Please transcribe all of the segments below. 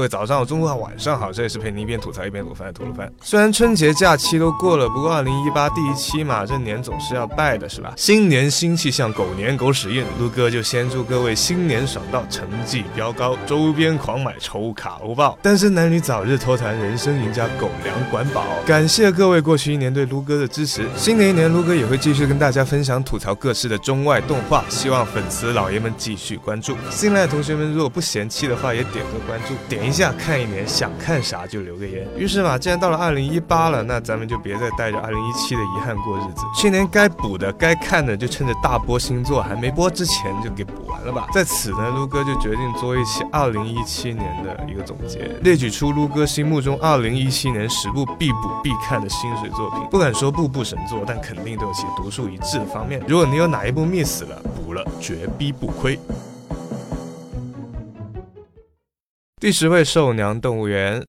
各位早上好，中午好，晚上好，这里是陪你一边吐槽一边卤饭的吐鲁番。虽然春节假期都过了，不过二零一八第一期嘛，这年总是要拜的是吧？新年新气象，狗年狗屎运，撸哥就先祝各位新年爽到，成绩飙高，周边狂买，抽卡欧爆，单身男女早日脱团，人生赢家，狗粮管饱。感谢各位过去一年对撸哥的支持，新的一年撸哥也会继续跟大家分享吐槽各式的中外动画，希望粉丝老爷们继续关注。新来的同学们如果不嫌弃的话，也点个关注，点一。一下看一年，想看啥就留个言。于是嘛，既然到了二零一八了，那咱们就别再带着二零一七的遗憾过日子。去年该补的、该看的，就趁着大播星座还没播之前就给补完了吧。在此呢，撸哥就决定做一期二零一七年的一个总结，列举出撸哥心目中二零一七年十部必补必看的薪水作品。不敢说部部神作，但肯定都有其独树一帜的方面。如果你有哪一部 miss 了，补了绝逼不亏。第十位兽娘动物园。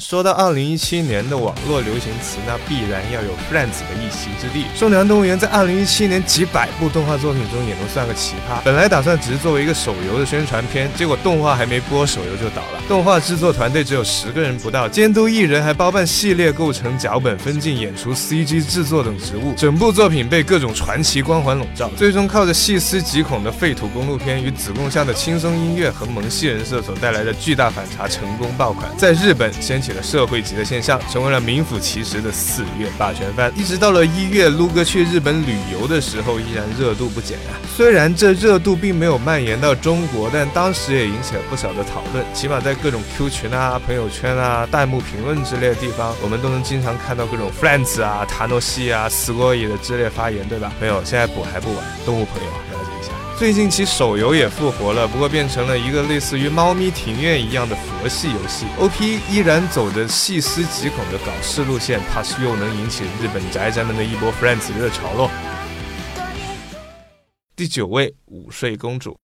说到二零一七年的网络流行词，那必然要有 Friends 的一席之地。兽娘动物园在二零一七年几百部动画作品中也能算个奇葩。本来打算只是作为一个手游的宣传片，结果动画还没播，手游就倒了。动画制作团队只有十个人不到，监督艺人还包办系列构成、脚本分镜、演出、CG 制作等职务。整部作品被各种传奇光环笼罩，最终靠着细思极恐的废土公路片与子贡像的轻松音乐和萌系人设所带来的巨大反差，成功爆款，在日本掀起。了社会级的现象，成为了名副其实的四月霸权番。一直到了一月，撸哥去日本旅游的时候，依然热度不减啊。虽然这热度并没有蔓延到中国，但当时也引起了不少的讨论。起码在各种 Q 群啊、朋友圈啊、弹幕评论之类的地方，我们都能经常看到各种 Friends 啊、塔诺西啊、死过瘾的之类发言，对吧？没有，现在补还不晚。动物朋友。最近其手游也复活了，不过变成了一个类似于猫咪庭院一样的佛系游戏。OP 依然走着细思极恐的搞事路线，怕是又能引起日本宅宅们的一波 Friends 热潮喽。第九位，午睡公主。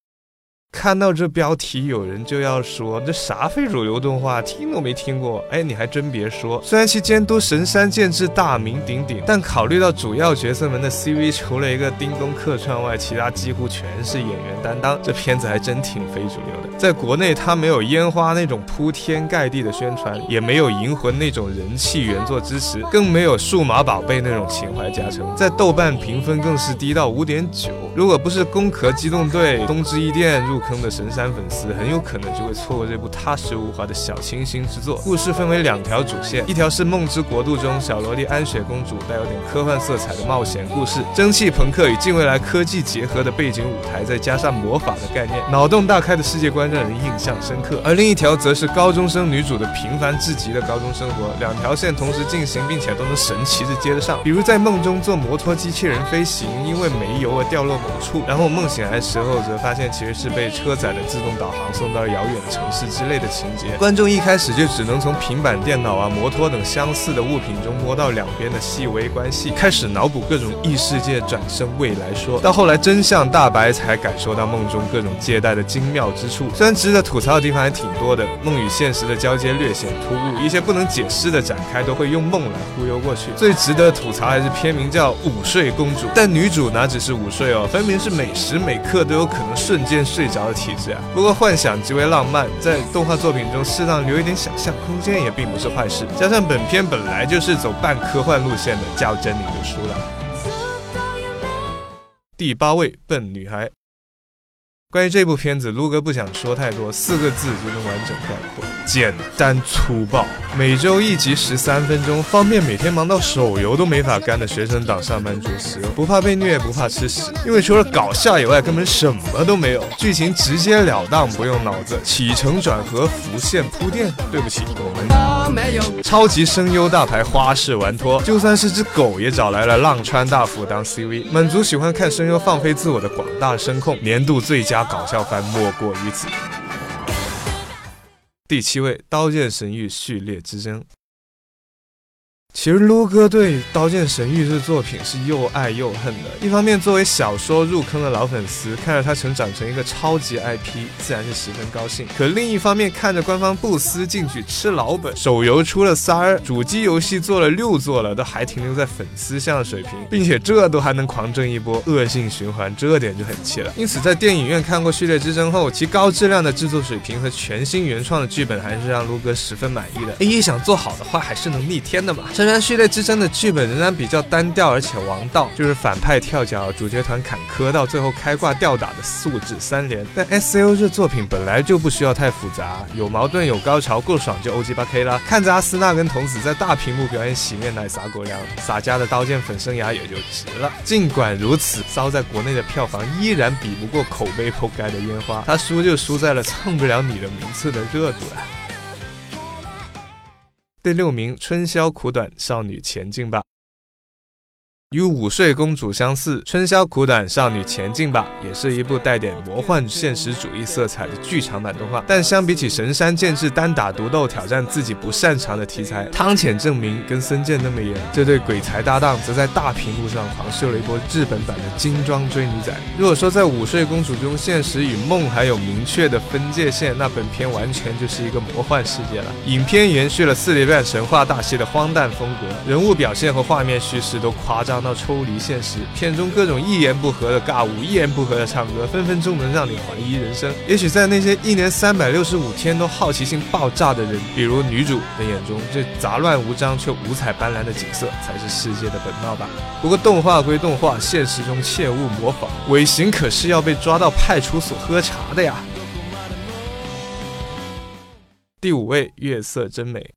看到这标题，有人就要说这啥非主流动画，听都没听过。哎，你还真别说，虽然其监督神山健治大名鼎鼎，但考虑到主要角色们的 CV，除了一个叮咚客串外，其他几乎全是演员担当。这片子还真挺非主流的。在国内，它没有烟花那种铺天盖地的宣传，也没有银魂那种人气原作支持，更没有数码宝贝那种情怀加成。在豆瓣评分更是低到五点九。如果不是攻壳机动队、东之一店入。入坑的神山粉丝很有可能就会错过这部踏实无华的小清新之作。故事分为两条主线，一条是梦之国度中小萝莉安雪公主带有点科幻色彩的冒险故事，蒸汽朋克与近未来科技结合的背景舞台，再加上魔法的概念，脑洞大开的世界观让人印象深刻。而另一条则是高中生女主的平凡至极的高中生活，两条线同时进行，并且都能神奇的接得上。比如在梦中坐摩托机器人飞行，因为没油而掉落某处，然后梦醒来的时候则发现其实是被。车载的自动导航送到遥远的城市之类的情节，观众一开始就只能从平板电脑啊、摩托等相似的物品中摸到两边的细微关系，开始脑补各种异世界转生未来说，到后来真相大白，才感受到梦中各种借贷的精妙之处。虽然值得吐槽的地方还挺多的，梦与现实的交接略显突兀，一些不能解释的展开都会用梦来忽悠过去。最值得吐槽还是片名叫《午睡公主》，但女主哪只是午睡哦，分明是每时每刻都有可能瞬间睡着。的体质啊，不过幻想极为浪漫，在动画作品中适当留一点想象空间也并不是坏事。加上本片本来就是走半科幻路线的，较真你就输了。第八位，笨女孩。关于这部片子，撸哥不想说太多，四个字就能完整概括：简单粗暴。每周一集十三分钟，方便每天忙到手游都没法干的学生党上班族使用。不怕被虐，不怕吃屎，因为除了搞笑以外，根本什么都没有。剧情直截了当，不用脑子，起承转合，浮现铺垫。对不起，我们超级声优大牌花式玩脱，就算是只狗也找来了浪川大辅当 CV，满足喜欢看声优放飞自我的广大声控。年度最佳。搞笑番莫过于此。第七位，《刀剑神域：序列之争》。其实撸哥对《刀剑神域》这作品是又爱又恨的。一方面，作为小说入坑的老粉丝，看着它成长成一个超级 IP，自然是十分高兴。可另一方面，看着官方不思进取吃老本，手游出了三，主机游戏做了六座了，都还停留在粉丝向水平，并且这都还能狂挣一波，恶性循环，这点就很气了。因此，在电影院看过《序列之争》后，其高质量的制作水平和全新原创的剧本，还是让撸哥十分满意的。A 想做好的话，还是能逆天的嘛。虽然《序列之争》的剧本仍然比较单调，而且王道，就是反派跳脚，主角团坎坷，到最后开挂吊打的素质三连。但 S O 这作品本来就不需要太复杂，有矛盾有高潮，够爽就 O G 八 K 啦。看着阿斯纳跟童子在大屏幕表演洗面奶撒狗粮，洒家的刀剑粉生涯也就值了。尽管如此，骚在国内的票房依然比不过口碑破盖的烟花，他输就输在了蹭不了你的名次的热度啊。第六名，春宵苦短，少女前进吧。与午睡公主相似，《春宵苦短，少女前进吧》也是一部带点魔幻现实主义色彩的剧场版动画。但相比起神山健治单打独斗挑战自己不擅长的题材，汤浅证明跟森健那么演，这对鬼才搭档则在大屏幕上狂秀了一波日本版的精装追女仔。如果说在午睡公主中，现实与梦还有明确的分界线，那本片完全就是一个魔幻世界了。影片延续了四叠半神话大戏的荒诞风格，人物表现和画面叙事都夸张。到抽离现实，片中各种一言不合的尬舞，一言不合的唱歌，分分钟能让你怀疑人生。也许在那些一年三百六十五天都好奇心爆炸的人，比如女主的眼中，这杂乱无章却五彩斑斓的景色才是世界的本貌吧。不过动画归动画，现实中切勿模仿，尾行可是要被抓到派出所喝茶的呀。第五位，月色真美。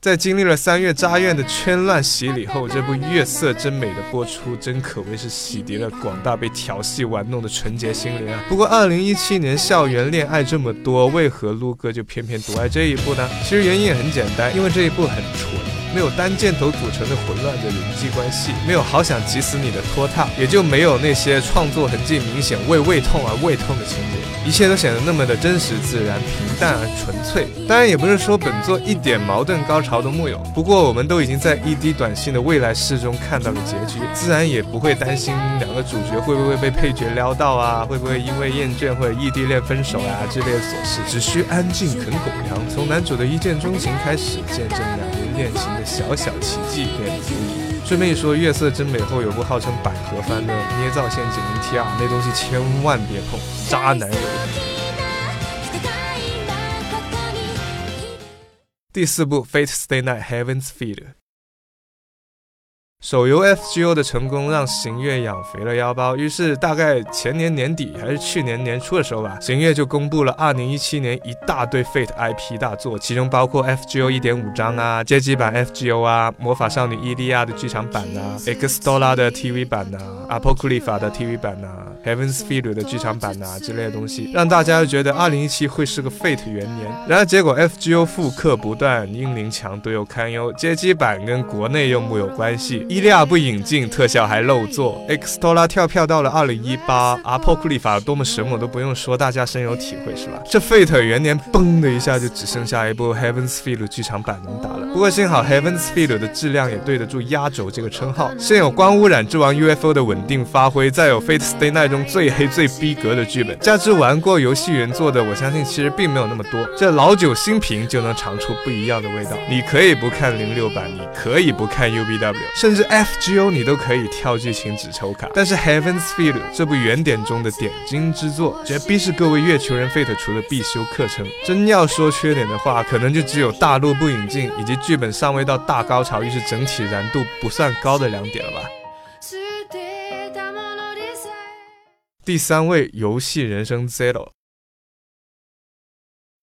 在经历了三月扎院的圈乱洗礼后，这部《月色真美》的播出，真可谓是洗涤了广大被调戏玩弄的纯洁心灵啊！不过，二零一七年校园恋爱这么多，为何撸哥就偏偏独爱这一部呢？其实原因也很简单，因为这一部很纯。没有单箭头组成的混乱的人际关系，没有好想急死你的拖沓，也就没有那些创作痕迹明显为胃痛而胃痛的情节，一切都显得那么的真实自然、平淡而纯粹。当然，也不是说本作一点矛盾高潮都木有。不过，我们都已经在 一滴短信的未来式中看到了结局，自然也不会担心两个主角会不会被配角撩到啊，会不会因为厌倦或者异地恋分手啊之类的琐事。只需安静啃狗粮，从男主的一见钟情开始，见证两恋情。小小奇迹便足以。顺便一说，月色真美后有部号称百合番的捏造陷阱 NTR，那东西千万别碰，渣男。第四部 Fate Stay Night Heaven's Feel。手游 FGO 的成功让行月养肥了腰包，于是大概前年年底还是去年年初的时候吧，行月就公布了2017年一大堆 Fate IP 大作，其中包括 FGO 1.5章啊、街机版 FGO 啊、魔法少女伊利亚的剧场版啊、Extola 的 TV 版啊、Apocalypse 的 TV 版啊、Heaven's Feel 的剧场版啊之类的东西，让大家觉得2017会是个 Fate 元年。然而结果 FGO 复刻不断，英灵强度又堪忧，街机版跟国内又木有关系。伊利亚不引进特效还漏做，Extola 跳票到了二零一八，阿破库里法多么神我都不用说，大家深有体会是吧？这 Fate 元年嘣的一下就只剩下一部 Heaven's Feel 剧场版能打了。不过幸好 Heaven's Feel 的质量也对得住压轴这个称号，先有光污染之王 UFO 的稳定发挥，再有 Fate Stay Night 中最黑最逼格的剧本，加之玩过游戏原作的，我相信其实并没有那么多。这老酒新瓶就能尝出不一样的味道。你可以不看零六版，你可以不看 UBW，甚至。是 FGO，你都可以跳剧情只抽卡，但是 Heaven's Feel 这部原点中的点睛之作，绝逼是各位月球人 Fate 除了必修课程。真要说缺点的话，可能就只有大陆不引进，以及剧本尚未到大高潮，于是整体燃度不算高的两点了吧。第三位，游戏人生 Zero。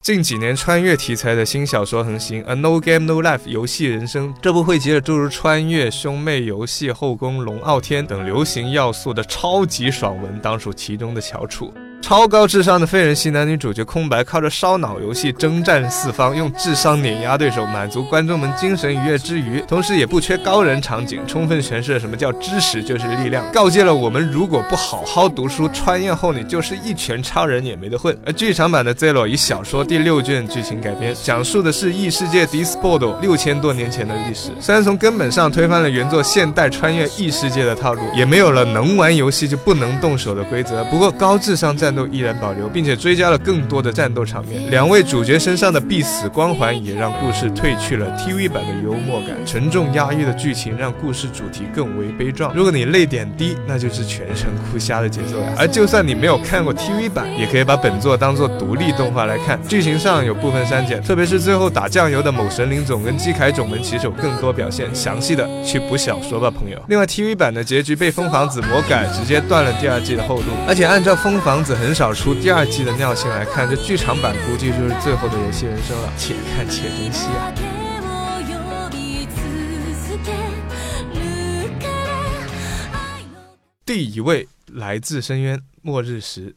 近几年穿越题材的新小说横行，《A No Game No Life》游戏人生这部汇集了诸如穿越、兄妹游戏、后宫、龙傲天等流行要素的超级爽文，当属其中的翘楚。超高智商的废人系男女主角空白，靠着烧脑游戏征战四方，用智商碾压对手，满足观众们精神愉悦之余，同时也不缺高人场景，充分诠释了什么叫知识就是力量，告诫了我们如果不好好读书，穿越后你就是一拳超人也没得混。而剧场版的《Zero》以小说第六卷剧情改编，讲述的是异世界 Disport 六千多年前的历史。虽然从根本上推翻了原作现代穿越异世界的套路，也没有了能玩游戏就不能动手的规则，不过高智商战斗依然保留，并且追加了更多的战斗场面。两位主角身上的必死光环也让故事褪去了 TV 版的幽默感，沉重压抑的剧情让故事主题更为悲壮。如果你泪点低，那就是全程哭瞎的节奏呀。而就算你没有看过 TV 版，也可以把本作当做独立动画来看。剧情上有部分删减，特别是最后打酱油的某神灵种跟基凯种门骑手更多表现。详细的去补小说吧，朋友。另外，TV 版的结局被风房子魔改，直接断了第二季的后路。而且按照风房子很少出第二季的尿性来看，这剧场版估计就是最后的游戏人生了。且看且珍惜啊！第一位来自深渊，末日时。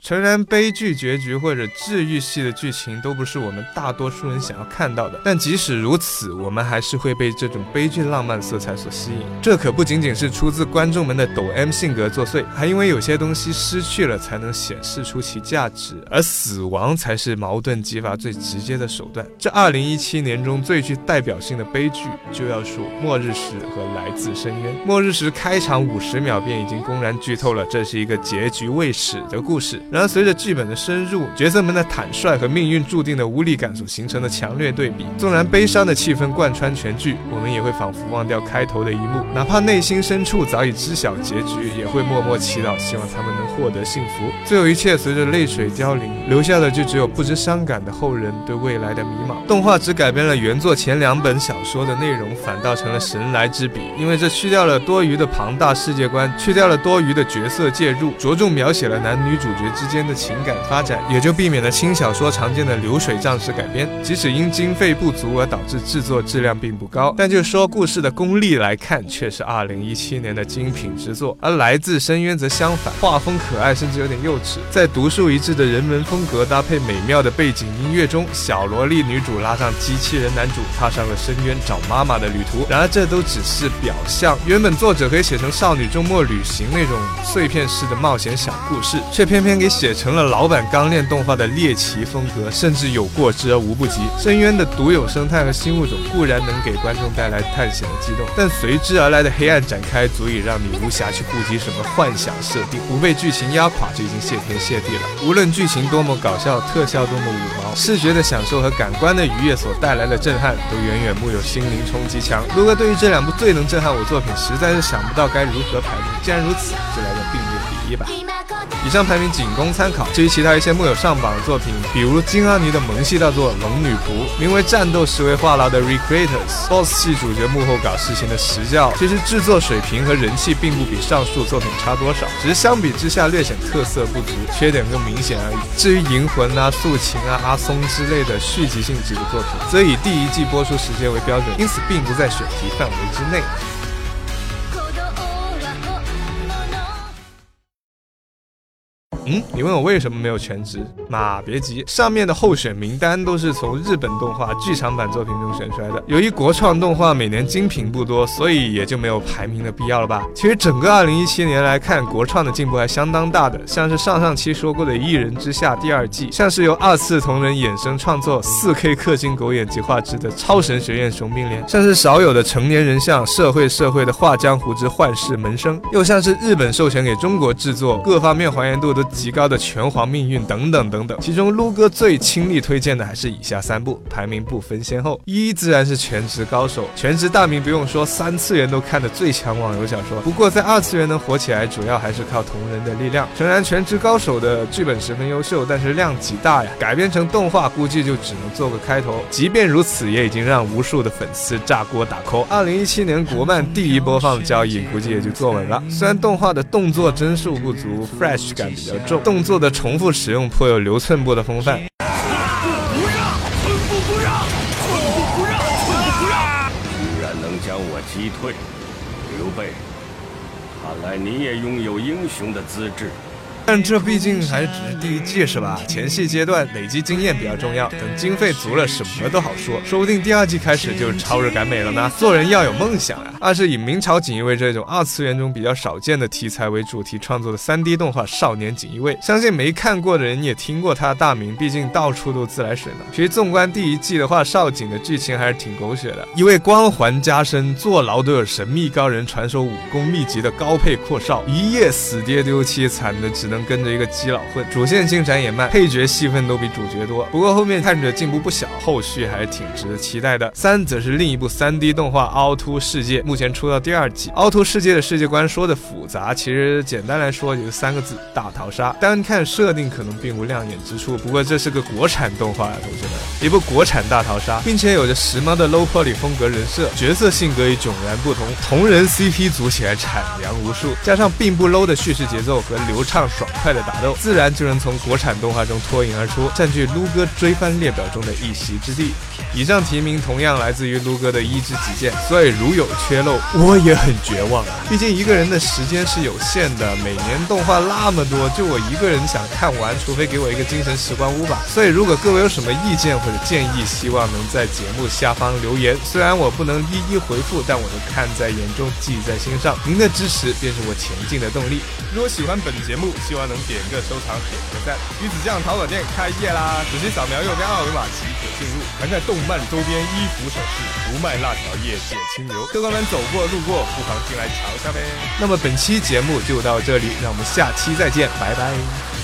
诚然，悲剧结局或者治愈系的剧情都不是我们大多数人想要看到的。但即使如此，我们还是会被这种悲剧浪漫色彩所吸引。这可不仅仅是出自观众们的抖 M 性格作祟，还因为有些东西失去了才能显示出其价值，而死亡才是矛盾激发最直接的手段。这2017年中最具代表性的悲剧，就要数《末日时》和《来自深渊》。《末日时》开场五十秒便已经公然剧透了，这是一个结局未始的故事。然而，随着剧本的深入，角色们的坦率和命运注定的无力感所形成的强烈对比，纵然悲伤的气氛贯穿全剧，我们也会仿佛忘掉开头的一幕，哪怕内心深处早已知晓结局，也会默默祈祷，希望他们能获得幸福。最后一切随着泪水凋零，留下的就只有不知伤感的后人对未来的迷茫。动画只改编了原作前两本小说的内容，反倒成了神来之笔，因为这去掉了多余的庞大世界观，去掉了多余的角色介入，着重描写了男女主角之间的。情感发展也就避免了轻小说常见的流水账式改编。即使因经费不足而导致制作质量并不高，但就说故事的功力来看，却是2017年的精品之作。而来自深渊则相反，画风可爱，甚至有点幼稚。在独树一帜的人文风格搭配美妙的背景音乐中，小萝莉女主拉上机器人男主，踏上了深渊找妈妈的旅途。然而这都只是表象，原本作者可以写成少女周末旅行那种碎片式的冒险小故事，却偏偏给写成。了老版钢炼动画的猎奇风格，甚至有过之而无不及。深渊的独有生态和新物种固然能给观众带来探险的激动，但随之而来的黑暗展开，足以让你无暇去顾及什么幻想设定，不被剧情压垮就已经谢天谢地了。无论剧情多么搞笑，特效多么五毛，视觉的享受和感官的愉悦所带来的震撼，都远远没有心灵冲击强。如果对于这两部最能震撼我作品，实在是想不到该如何排名。既然如此，就来个并列第一吧。以上排名仅供参考。至于其他一些木有上榜的作品，比如金阿尼的萌系大作《龙女仆》，名为《战斗时为话痨的 Recreators》，BOSS 系主角幕后搞事情的石教，其实制作水平和人气并不比上述作品差多少，只是相比之下略显特色不足，缺点更明显而已。至于银魂啊、素琴啊、阿松之类的续集性质的作品，则以第一季播出时间为标准，因此并不在选题范围之内。嗯，你问我为什么没有全职？妈，别急，上面的候选名单都是从日本动画剧场版作品中选出来的。由于国创动画每年精品不多，所以也就没有排名的必要了吧？其实整个2017年来看，国创的进步还相当大的，像是上上期说过的《一人之下》第二季，像是由二次同人衍生创作 4K 氪金狗眼及画质的《超神学院雄兵连》，像是少有的成年人像社会社会的《画江湖之幻世门生》，又像是日本授权给中国制作，各方面还原度都。极高的拳皇命运等等等等，其中撸哥最倾力推荐的还是以下三部，排名不分先后。一自然是全职高手，全职大名不用说，三次元都看的最强网游小说。不过在二次元能火起来，主要还是靠同人的力量。诚然，全职高手的剧本十分优秀，但是量极大呀，改编成动画估计就只能做个开头。即便如此，也已经让无数的粉丝炸锅打 call。二零一七年国漫第一播放的交易估计也就坐稳了。虽然动画的动作帧数不足，fresh 感比较。动作的重复使用颇有刘寸步的风范。不让，寸步不让，寸步不让，寸步不让！居然能将我击退，刘备，看来你也拥有英雄的资质。但这毕竟还只是第一季是吧？前戏阶段累积经验比较重要，等经费足了，什么都好说，说不定第二季开始就超日感美了呢。做人要有梦想啊！二是以明朝锦衣卫这种二次元中比较少见的题材为主题创作的 3D 动画《少年锦衣卫》，相信没看过的人也听过他的大名，毕竟到处都自来水呢。其实纵观第一季的话，少景的剧情还是挺狗血的，一位光环加身、坐牢都有神秘高人传授武功秘籍的高配阔少，一夜死爹丢妻，惨的只能跟着一个基佬混。主线进展也慢，配角戏份都比主角多，不过后面看着进步不小，后续还是挺值得期待的。三则是另一部 3D 动画《凹凸世界》，目前出到第二季。凹凸世界的世界观说的复杂，其实简单来说也就三个字：大逃杀。单看设定可能并无亮眼之处，不过这是个国产动画啊，同学们，一部国产大逃杀，并且有着时髦的 low poly 风格人设，角色性格也迥然不同，同人 CP 组起来产粮无数，加上并不 low 的叙事节奏和流畅爽快的打斗，自然就能从国产动画中脱颖而出，占据撸哥追番列表中的一席之地。以上提名同样来自于撸哥的一支己见，所以如有缺漏，我也很绝望啊！毕竟一个人的时间是有限的，每年动画那么多，就我一个人想看完，除非给我一个精神时光屋吧。所以如果各位有什么意见或者建议，希望能在节目下方留言。虽然我不能一一回复，但我都看在眼中，记在心上。您的支持便是我前进的动力。如果喜欢本节目，希望能点个收藏，点个赞。鱼子酱淘宝店开业啦！直接扫描右边二维码即可进入，还在动漫周边、衣服、首饰，不卖辣条，业界清流。客官们走过路过，不妨进来瞧一下呗。那么本期节目就到这里，让我们下期再见，拜拜。